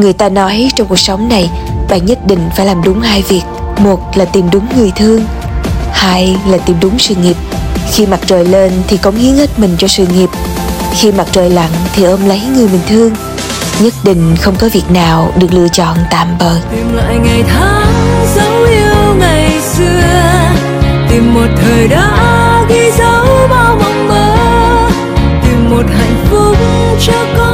Người ta nói trong cuộc sống này, Bạn nhất định phải làm đúng hai việc. Một là tìm đúng người thương, Hai là tìm đúng sự nghiệp. Khi mặt trời lên thì cống hiến hết mình cho sự nghiệp. Khi mặt trời lặn thì ôm lấy người mình thương. Nhất định không có việc nào được lựa chọn tạm bợ. Tìm lại ngày tháng dấu yêu ngày xưa. Tìm một thời đã ghi dấu bao mong mơ. Tìm một hạnh phúc cho con